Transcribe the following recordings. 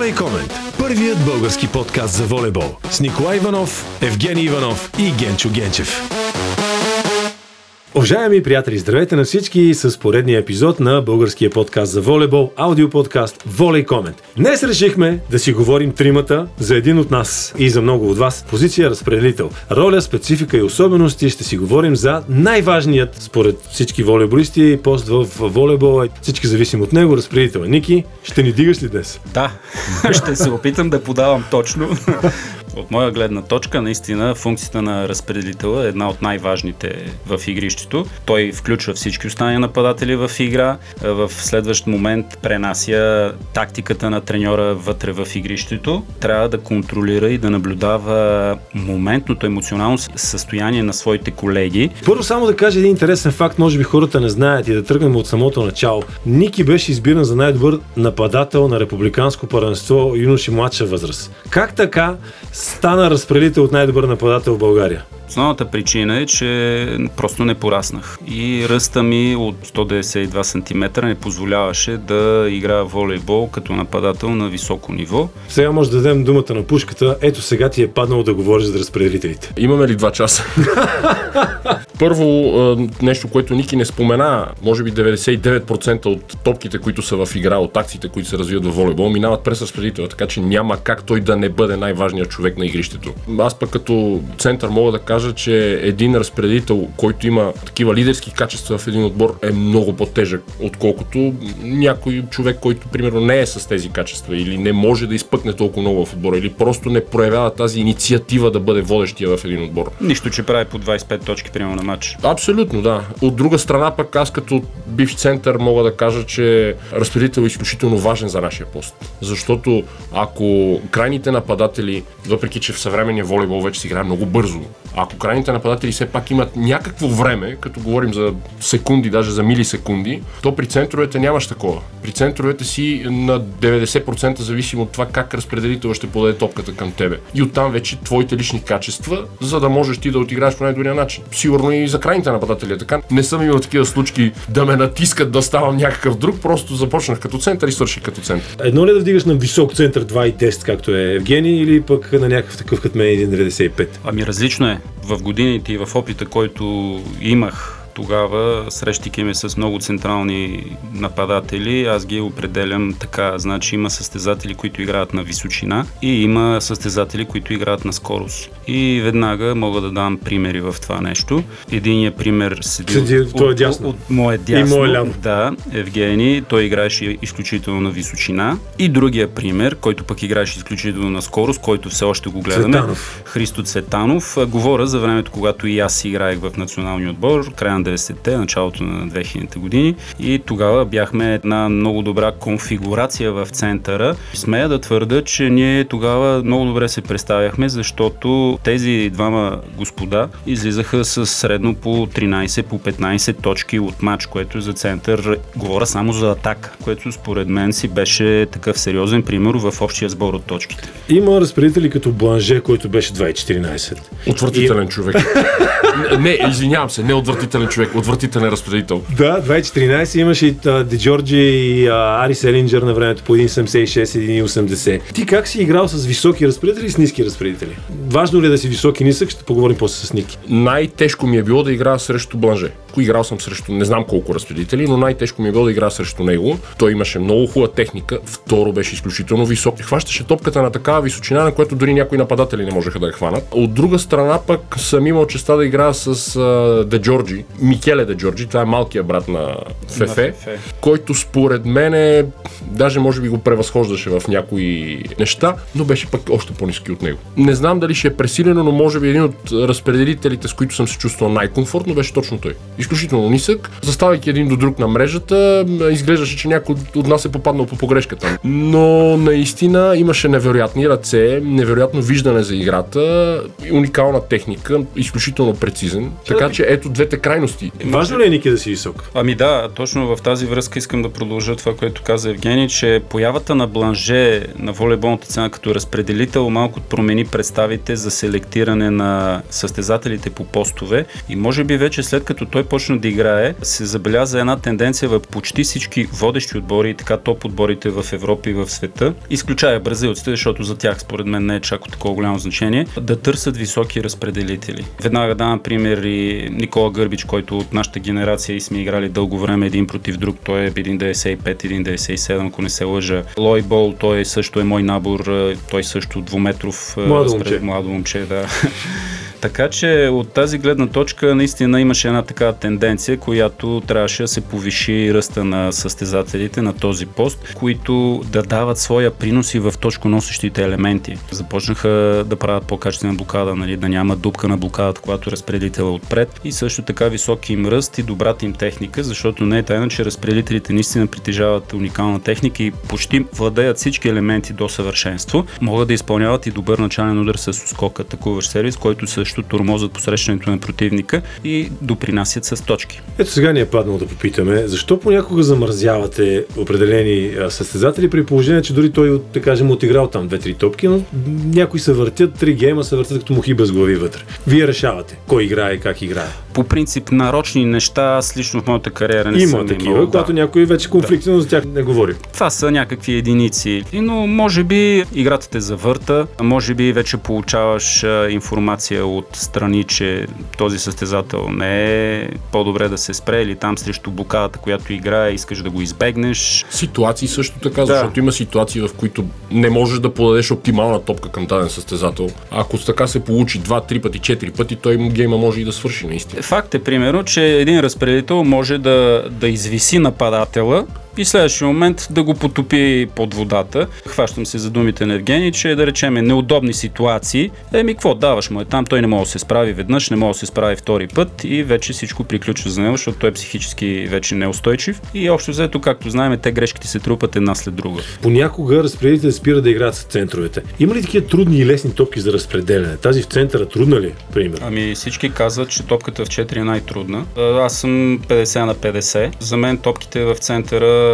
Волей Комент. Първият български подкаст за волейбол. С Николай Иванов, Евгений Иванов и Генчо Генчев. Уважаеми приятели, здравейте на всички с поредния епизод на българския подкаст за волейбол, аудиоподкаст Волей Комент. Днес решихме да си говорим тримата за един от нас и за много от вас. Позиция разпределител. Роля, специфика и особености ще си говорим за най-важният, според всички волейболисти, пост в волейбол. Всички зависим от него, разпределител. Ники, ще ни дигаш ли днес? Да, ще се опитам да подавам точно. От моя гледна точка, наистина функцията на разпределителя е една от най-важните в игрището. Той включва всички останали нападатели в игра, в следващ момент пренася тактиката на треньора вътре в игрището. Трябва да контролира и да наблюдава моментното емоционално състояние на своите колеги. Първо само да кажа един интересен факт, може би хората не знаят и да тръгнем от самото начало. Ники беше избиран за най-добър нападател на републиканско първенство юноши младша възраст. Как така стана разпределител от най-добър нападател в България? Основната причина е, че просто не пораснах. И ръста ми от 192 см не позволяваше да играя волейбол като нападател на високо ниво. Сега може да дадем думата на пушката. Ето сега ти е паднало да говориш за разпределителите. Имаме ли два часа? Първо, нещо, което Ники не спомена, може би 99% от топките, които са в игра, от акциите, които се развиват в волейбол, минават през разпределителя, така че няма как той да не бъде най-важният човек на игрището. Аз пък като център мога да кажа, че един разпределител, който има такива лидерски качества в един отбор е много по-тежък, отколкото някой човек, който примерно не е с тези качества или не може да изпъкне толкова много в отбора или просто не проявява тази инициатива да бъде водещия в един отбор. Нищо, че прави по 25 точки примерно на матч. Абсолютно, да. От друга страна пък аз като бивш център мога да кажа, че разпределител е изключително важен за нашия пост. Защото ако крайните нападатели, въпреки че в съвременния волейбол вече се играе много бързо, ако крайните нападатели все пак имат някакво време, като говорим за секунди, даже за милисекунди, то при центровете нямаш такова. При центровете си на 90% зависимо от това как разпределител ще подаде топката към тебе. И оттам вече твоите лични качества, за да можеш ти да отиграеш по най-добрия начин. Сигурно и за крайните нападатели е така. Не съм имал такива случаи да ме натискат да ставам някакъв друг, просто започнах като център и свърших като център. Едно ли да вдигаш на висок център 2,10, както е Евгений, или пък на някакъв такъв като мен 1,95? Ами различно е. В годините и в опита, който имах тогава, срещайки ме с много централни нападатели, аз ги определям така. Значи има състезатели, които играят на височина и има състезатели, които играят на скорост. И веднага мога да дам примери в това нещо. Единият пример седи Седи, от, той е от, дясно. от, от мое дясно. И мое ляво. Да, Евгений, той играеше изключително на височина. И другия пример, който пък играеше изключително на скорост, който все още го гледаме. Цветанов. Христо Цветанов. Говоря за времето, когато и аз играех в националния отбор, края на 90-те, началото на 2000-те години. И тогава бяхме една много добра конфигурация в центъра. Смея да твърда, че ние тогава много добре се представяхме, защото тези двама господа излизаха с средно по 13, по 15 точки от матч, което за център. Говоря само за атака, което според мен си беше такъв сериозен пример в общия сбор от точките. Има разпределители като Бланже, който беше 2,14. Отвратителен човек. не, извинявам се, не отвратителен човек, отвратителен разпределител. Да, 2,14 имаше и Де Джорджи и а, Ари Селинджер на времето по 1,76, 1,80. Ти как си играл с високи разпределители и с ниски разпределители? Важно ли е да си висок и нисък? Ще поговорим после с Ники. Най-тежко ми е било да играя срещу Бланже. Играл съм срещу не знам колко разпределители, но най-тежко ми е било да играя срещу него. Той имаше много хубава техника, второ беше изключително висок. Хващаше топката на такава височина, на която дори някои нападатели не можеха да я хванат. От друга страна пък съм имал честа да играя с Де Джорджи, Микеле Де Джорджи, това е малкият брат на Фефе, На Фефе. който според мен е, даже може би го превъзхождаше в някои неща, но беше пък още по-низки от него. Не знам дали ще е пресилено, но може би един от разпределителите, с които съм се чувствал най-комфортно, беше точно той. Изключително нисък, заставайки един до друг на мрежата, изглеждаше, че някой от нас е попаднал по погрешката. Но наистина имаше невероятни ръце, невероятно виждане за играта, уникална техника, изключително прецизен. Така че ето двете крайности. Важно ли е Ники да си висок? Ами да, точно в тази връзка искам да продължа това, което каза Евгений, че появата на Бланже на волейболната цена като разпределител малко промени представите за селектиране на състезателите по постове и може би вече след като той започна да играе, се забеляза една тенденция в почти всички водещи отбори и така топ отборите в Европа и в света, изключая бразилците, защото за тях според мен не е чак от такова голямо значение, да търсят високи разпределители. Веднага давам пример и Никола Гърбич, който от нашата генерация и сме играли дълго време един против друг. Той е 1,95, 1,97, ако не се лъжа. Лой Бол, той също е мой набор, той също двуметров младо момче. младо момче, да. Така че от тази гледна точка наистина имаше една такава тенденция, която трябваше да се повиши ръста на състезателите на този пост, които да дават своя принос и в точко носещите елементи. Започнаха да правят по-качествена блокада, нали, да няма дупка на блокадата, когато разпределителя е отпред и също така високи им ръст и добрата им техника, защото не е тайна, че разпределителите наистина притежават уникална техника и почти владеят всички елементи до съвършенство. Могат да изпълняват и добър начален удар с скок атакуващ сервис, който също също тормозят посрещането на противника и допринасят с точки. Ето сега ни е паднало да попитаме, защо понякога замързявате определени състезатели при положение, че дори той, да кажем, отиграл там две-три топки, но някои се въртят, три гейма се въртят като мухи без глави вътре. Вие решавате кой играе и как играе. По принцип, нарочни неща, аз лично в моята кариера не Има съм такива, имал, когато да. някой вече конфликтно да. за тях не говори. Това са някакви единици. Но може би играта те завърта, може би вече получаваш информация от страни, че този състезател не е по-добре да се спре или там срещу блокадата, която играе, искаш да го избегнеш. Ситуации също така, защото има ситуации, в които не можеш да подадеш оптимална топка към даден състезател. Ако така се получи два, три пъти, четири пъти, той гейма може и да свърши наистина. Факт е, примерно, че един разпределител може да, да извиси нападателя и следващия момент да го потопи под водата. Хващам се за думите на Евгений, че да речем неудобни ситуации. Еми, какво даваш му е там? Той не може да се справи веднъж, не може да се справи втори път и вече всичко приключва за него, защото той е психически вече неустойчив. И общо взето, както знаем, те грешките се трупат една след друга. Понякога разпределите спира да играят с центровете. Има ли такива трудни и лесни топки за разпределяне? Тази в центъра трудна ли, пример? Ами всички казват, че топката в 4 е най-трудна. Аз съм 50 на 50. За мен топките в центъра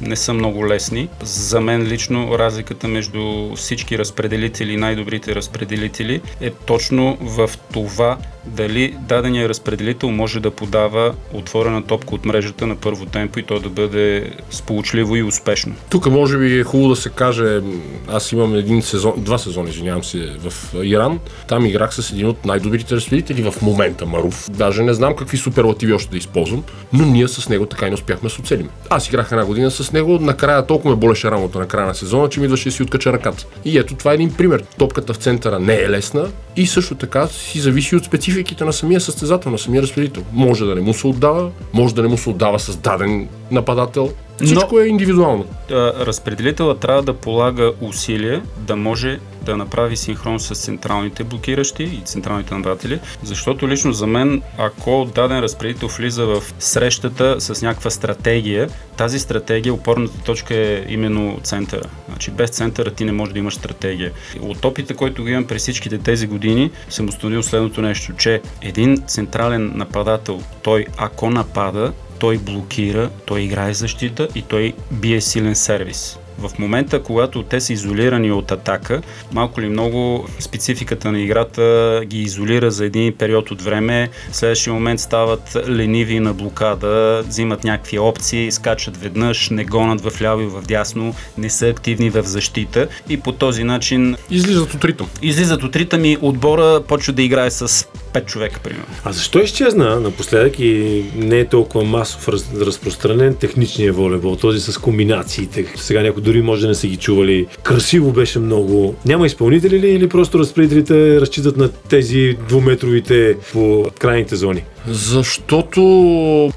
не са много лесни. За мен лично разликата между всички разпределители, най-добрите разпределители е точно в това дали дадения разпределител може да подава отворена топка от мрежата на първо темпо и то да бъде сполучливо и успешно. Тук може би е хубаво да се каже, аз имам един сезон, два сезона, извинявам се, в Иран. Там играх с един от най-добрите разпределители в момента, Маруф. Даже не знам какви суперлативи още да използвам, но ние с него така и не успяхме да се оцелим. Аз играх една година с него, накрая толкова ме болеше рамото на края на сезона, че ми идваше да си откача ръката. И ето това е един пример. Топката в центъра не е лесна и също така си зависи от спецификите на самия състезател, на самия разпределител. Може да не му се отдава, може да не му се отдава с даден нападател. Всичко Но, е индивидуално. Разпределителът трябва да полага усилия да може да направи синхрон с централните блокиращи и централните нападатели, защото лично за мен, ако даден разпределител влиза в срещата с някаква стратегия, тази стратегия, опорната точка е именно центъра. Значи без центъра ти не можеш да имаш стратегия. От опита, който го имам през всичките тези години, съм установил следното нещо, че един централен нападател, той ако напада, той блокира, той играе защита и той бие силен сервис. В момента, когато те са изолирани от атака, малко ли много спецификата на играта ги изолира за един период от време, в следващия момент стават лениви на блокада, взимат някакви опции, скачат веднъж, не гонат в ляво и в дясно, не са активни в защита и по този начин... Излизат от ритъм. Излизат от ритъм и отбора почва да играе с 5 човека, примерно. А защо изчезна напоследък и не е толкова масов раз, разпространен техничния волейбол, този с комбинациите? Сега някой дори може да не са ги чували. Красиво беше много. Няма изпълнители ли или просто разпределителите разчитат на тези двуметровите по крайните зони? Защото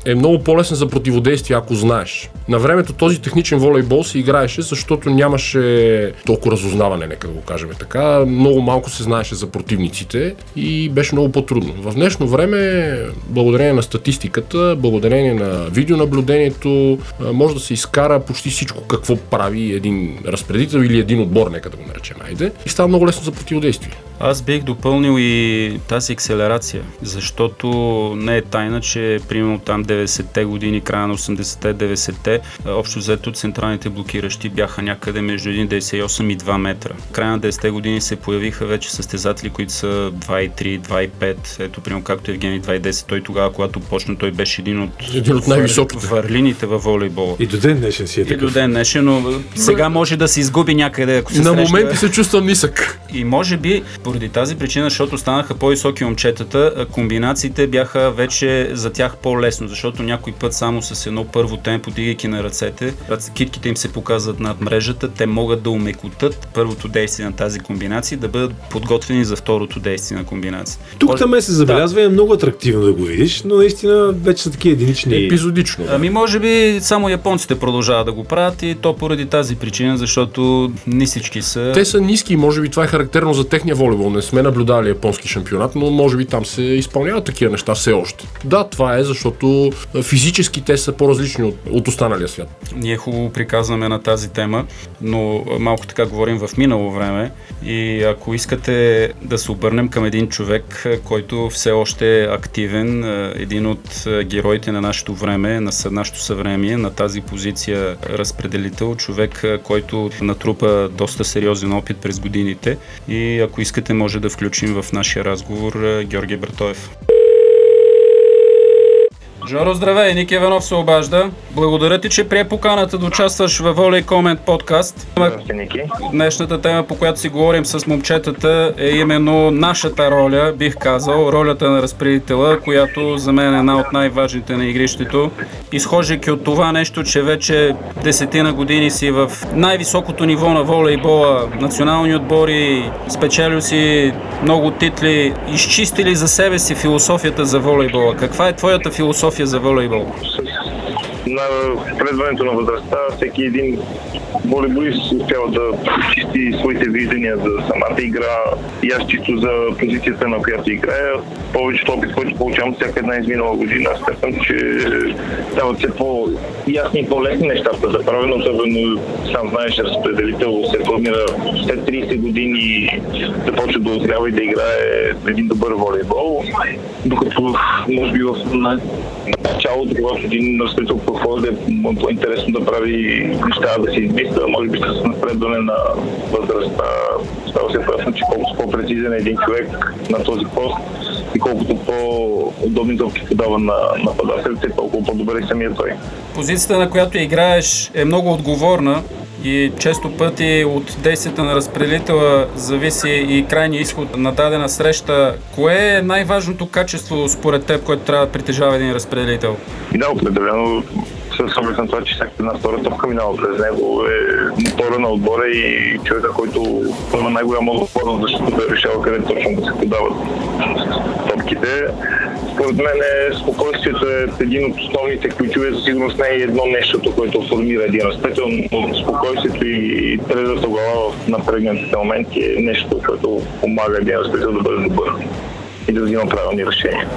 е много по-лесен за противодействие, ако знаеш. На времето този техничен волейбол се играеше, защото нямаше толкова разузнаване, нека да го кажем така. Много малко се знаеше за противниците и беше много по-трудно. В днешно време, благодарение на статистиката, благодарение на видеонаблюдението, може да се изкара почти всичко какво прави един разпределител или един отбор, нека да го наречем, айде. И става много лесно за противодействие. Аз бих допълнил и тази акселерация, защото не е тайна, че примерно там 90-те години, края на 80-те, 90-те, общо взето централните блокиращи бяха някъде между 1,98 и 2 метра. Края на 10-те години се появиха вече състезатели, които са 2,3, 2,5. Ето, примерно както Евгений 2,10, той тогава, когато почна, той беше един от, един от най-високите върлините във волейбола. И до ден днешен си е такъв. И до ден днешен, но сега може да се изгуби някъде, ако се На среща. моменти се чувствам нисък. И може би поради тази причина, защото станаха по-високи момчетата, комбинациите бяха вече за тях по-лесно, защото някой път само с едно първо темпо, дигайки на ръцете, китките им се показват над мрежата, те могат да умекотат първото действие на тази комбинация, да бъдат подготвени за второто действие на комбинация. Тук там се забелязва да. е много атрактивно да го видиш, но наистина вече са такива единични. Епизодично. Да. Ами може би само японците продължават да го правят и то поради тази причина, защото не всички са. Те са ниски, може би това е характерно за техния волейбол. Не сме наблюдали японски шампионат, но може би там се изпълняват такива неща все още. Да, това е, защото физически те са по-различни от, от останалия свят. Ние хубаво приказваме на тази тема, но малко така говорим в минало време и ако искате да се обърнем към един човек, който все още е активен, един от героите на нашето време, на нашето съвремие, на тази позиция разпределител, човек, който натрупа доста сериозен опит през годините и ако искате може да включим в нашия разговор Георгия Братоев. Жоро, здравей! Ник Иванов се обажда. Благодаря ти, че прие поканата да участваш във Воля и Комент подкаст. Днешната тема, по която си говорим с момчетата, е именно нашата роля, бих казал, ролята на разпределителя, която за мен е една от най-важните на игрището. Изхождайки от това нещо, че вече десетина години си в най-високото ниво на волейбола, национални отбори, спечелил си много титли, изчистили за себе си философията за волейбола. Каква е твоята философия за волейбол? На предването на възрастта всеки един волейболист успява да чисти своите виждания за самата игра и аз чисто за позицията, на която играя. Повечето опит, който получавам всяка една изминала година, смятам, че стават все по-ясни и по-лесни нещата за правене, особено сам знаеш, разпределител се формира след 30 години да почва да озрява и да играе един добър волейбол, докато може би в началото, когато един разпределител подходи, е по-интересно да прави неща, да се измисля, може би с напредване на възрастта става се ясно, че колкото по-прецизен е един човек на този пост и колкото по-удобни топки подава на нападателите, толкова по-добре и самия той. Позицията, на която играеш, е много отговорна и често пъти от действията на разпределителя зависи и крайния изход на дадена среща. Кое е най-важното качество според теб, което трябва да притежава един разпределител? Да, определено с оглед на това, че всяка една втора топка минава през него е мотора на отбора и човека, който има най-голяма отговорност, защото да решава къде точно да се подават топките. Според мен е, спокойствието е един от основните ключове. За сигурност не е едно нещо, което формира един разпетел, но спокойствието и трезвата глава в напрегнатите моменти е нещо, което помага един разпетел да бъде добър и да взима правилни решения.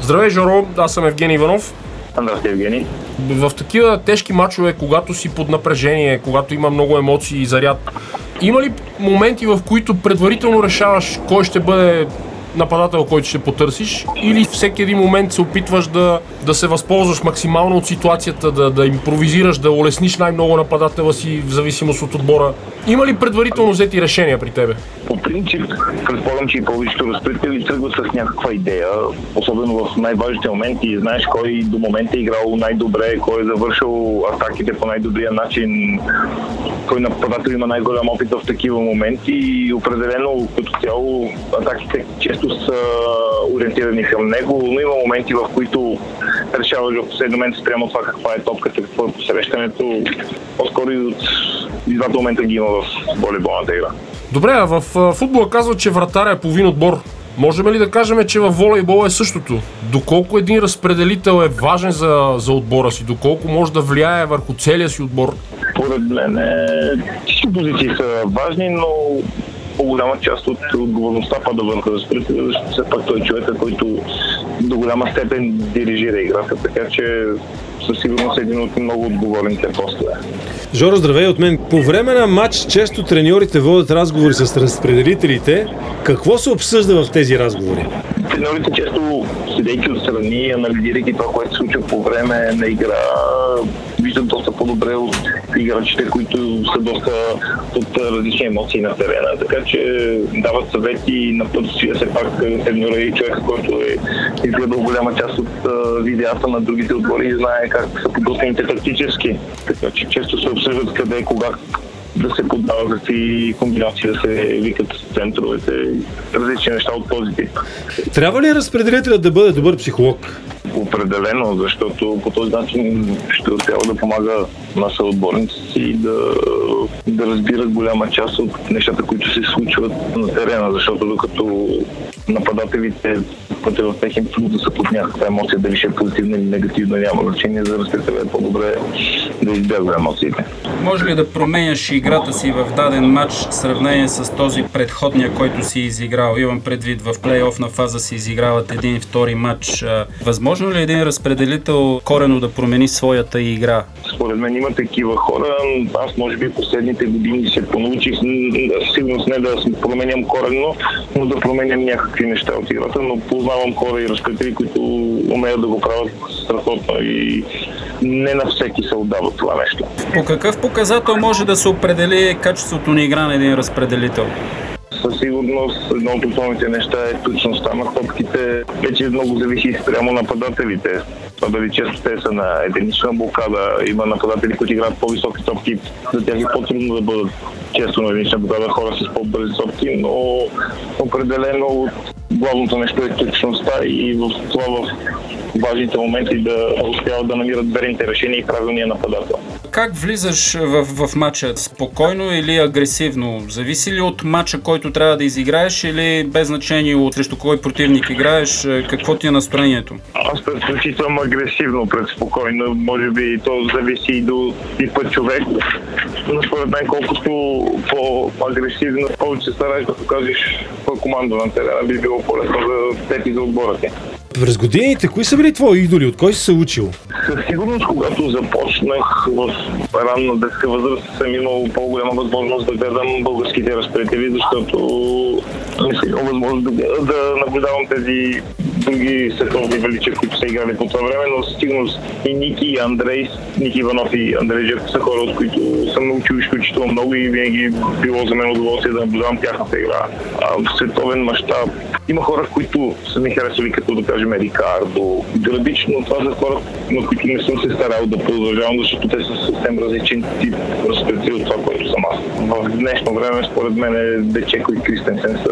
Здравей, Жоро, аз съм Евгений Иванов. Здрасти, Евгений. В такива тежки мачове, когато си под напрежение, когато има много емоции и заряд, има ли моменти, в които предварително решаваш кой ще бъде нападател, който ще потърсиш, или всеки един момент се опитваш да, да се възползваш максимално от ситуацията, да, да импровизираш, да улесниш най-много нападателя си в зависимост от отбора. Има ли предварително взети решения при тебе? По принцип, предполагам, че и повечето разпределители тръгват с някаква идея, особено в най-важните моменти. Знаеш кой до момента е играл най-добре, кой е завършил атаките по най-добрия начин, кой нападател има най-голям опит в такива моменти и определено като цяло атаките често са ориентирани към него, но има моменти, в които решаваш в последния момент спрямо това каква е топката, какво е посрещането. По-скоро и от и двата момента ги има в волейболната игра. Добре, а в футбола казват, че вратаря е половин отбор. Можем ли да кажем, че в волейбол е същото? Доколко един разпределител е важен за, за отбора си? Доколко може да влияе върху целия си отбор? Поред мен всички позиции са важни, но по-голяма част от отговорността пада върху разпределителя, защото все пак той е човека, който до голяма степен дирижира играта, така че със сигурност е един от много отговорните постове. Жоро, здравей от мен. По време на матч често треньорите водят разговори с разпределителите. Какво се обсъжда в тези разговори? Треньорите често, седейки отстрани, анализирайки това, което се случва по време на игра, виждат доста по-добре от играчите, които са доста от различни емоции на терена. Така че дават съвети на път все пак треньора и човек, който е изгледал голяма част от видеята на другите отбори и знае как са подготвените тактически. Така че често се обсъждат къде, кога да се поддават какви комбинации да се викат центровете, различни неща от този тип. Трябва ли разпределителят да бъде добър психолог? Определено, защото по този начин ще успява да помага на съотборниците си да, да разбират голяма част от нещата, които се случват на терена, защото докато нападателите пътя в техен труд да са под някаква емоция, дали ще е позитивна или негативна, няма значение за разпределя е по-добре да избягва емоциите. Може ли да променяш играта си в даден матч в сравнение с този предходния, който си изиграл? Имам предвид в плейофна фаза си изиграват един и втори матч. Възможно ли е един разпределител корено да промени своята игра? Според мен има такива хора. Аз може би последните години се понаучих, сигурно не да променям коренно, но да променям някакви неща от играта, но познавам хора и разпредели, които умеят да го правят страхотно и не на всеки се отдава това нещо. По какъв показател може да се определи качеството на игра на един разпределител? Със сигурност едно от основните неща е точността на топките. Вече много зависи спрямо нападателите. Това дали често те са на единична блокада, има нападатели, които играят по-високи топки, за тях е по-трудно да бъдат често на единична блокада хора с по-бързи топки, но определено от главното нещо е точността и в това в важните моменти да успяват да намират верните решения и правилния нападател. Как влизаш в, в матча? Спокойно или агресивно? Зависи ли от матча, който трябва да изиграеш или без значение от срещу кой противник играеш? Какво ти е настроението? Аз предпочитам агресивно пред спокойно. Може би то зависи и до типа човек. Но според мен колкото по-агресивно, повече стараеш да покажеш по команда на терена, би било по-лесно за теб и за отбора ти. През годините, кои са били твои идоли? От кой си се учил? Със сигурност, когато започнах в ранна детска възраст, съм имал по-голяма възможност да гледам българските разпредели, защото не съм имал възможност да, да наблюдавам тези други световни величия, които са играли по това време, но сигурност и Ники, и Андрей, Ники Иванов и Андрей Жев са хора, от които съм научил изключително много и винаги било за мен удоволствие да наблюдавам тяхната игра. А, в световен мащаб има хора, които са ми харесали, като да кажем Рикардо, Градично. Това са хора, на които не съм се старал да продължавам, защото те са съвсем различен тип разпредели от това, което съм аз. В днешно време, според мен, Дечеко и Кристенсен са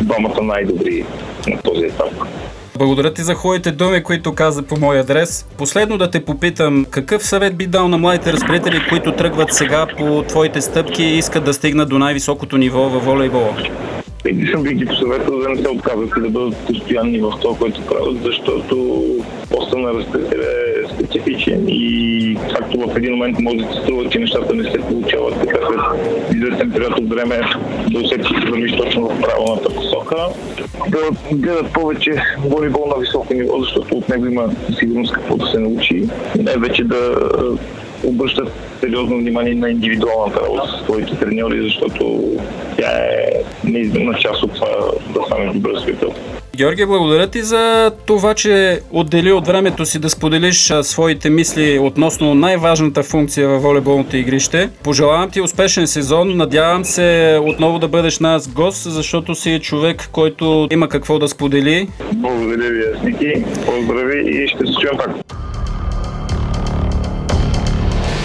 двамата най-добри на този етап. Благодаря ти за хубавите думи, които каза по мой адрес. Последно да те попитам, какъв съвет би дал на младите разпределители, които тръгват сега по твоите стъпки и искат да стигнат до най-високото ниво във волейбола? Единствено би ги посъветвал да не се отказват и да бъдат постоянни в това, което правят, защото поста на разпределя е специфичен и както в един момент може да се струва, че нещата не се получават така след известен период от време да усетиш, че вървиш точно в правилната посока. Да гледат повече волейбол на високо ниво, защото от него има сигурност какво да се научи. Най-вече да обръщат сериозно внимание на индивидуалната работа с своите треньори, защото тя е неизменна част от това да стане добър свидетел. Георги, благодаря ти за това, че отдели от времето си да споделиш своите мисли относно най-важната функция във волейболното игрище. Пожелавам ти успешен сезон. Надявам се отново да бъдеш нас гост, защото си човек, който има какво да сподели. Благодаря ви, Ники. Поздрави и ще се чуем пак.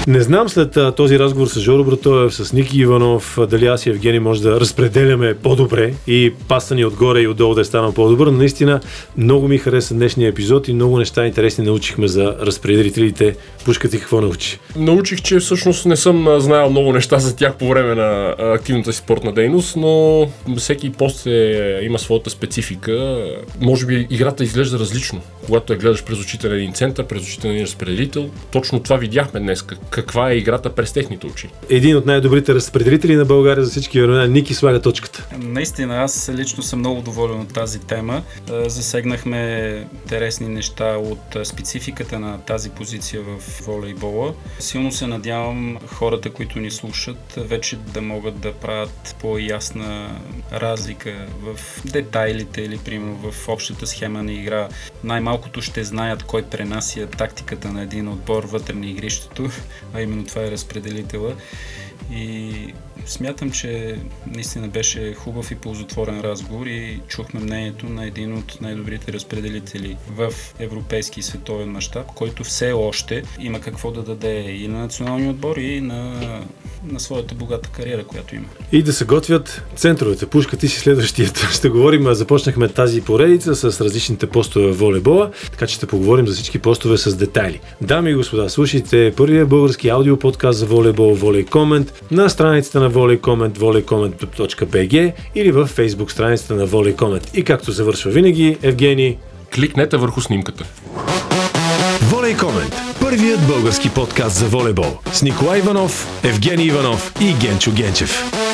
Не знам след а, този разговор с Жоро Братоев, с Ники Иванов, дали аз и Евгений може да разпределяме по-добре и паста ни отгоре и отдолу да е станал по-добър, но наистина много ми хареса днешния епизод и много неща интересни научихме за разпределителите. Пушка ти какво научи? Научих, че всъщност не съм знаел много неща за тях по време на активната си спортна дейност, но всеки пост е, има своята специфика. Може би играта изглежда различно, когато я гледаш през очите на един център, през очите на един разпределител. Точно това видяхме днес, каква е играта през техните очи. Един от най-добрите разпределители на България за всички времена, Ники слага точката. Наистина, аз лично съм много доволен от тази тема. Е, засегнахме интересни неща от спецификата на тази позиция в волейбола. Силно се надявам хората, които ни слушат, вече да могат да правят по-ясна разлика в детайлите или примерно в общата схема на игра. Най-малкото ще знаят кой пренася тактиката на един отбор вътре на игрището, а именно това е разпределителя. И смятам, че наистина беше хубав и ползотворен разговор и чухме мнението на един от най-добрите разпределители в европейски и световен мащаб, който все още има какво да даде и на националния отбор, и на, на своята богата кариера, която има. И да се готвят центровете. Пушка ти си следващият. Ще говорим, започнахме тази поредица с различните постове в волейбола, така че ще поговорим за всички постове с детайли. Дами и господа, слушайте първия български аудиоподкаст за волейбол Волей Комент на страницата на Volley Comment, volleycomment.bg или в Facebook страницата на Volley Comment. И както завършва винаги, Евгений... Кликнете върху снимката. Volley Comment – първият български подкаст за волейбол с Николай Иванов, Евгений Иванов и Генчо Генчев.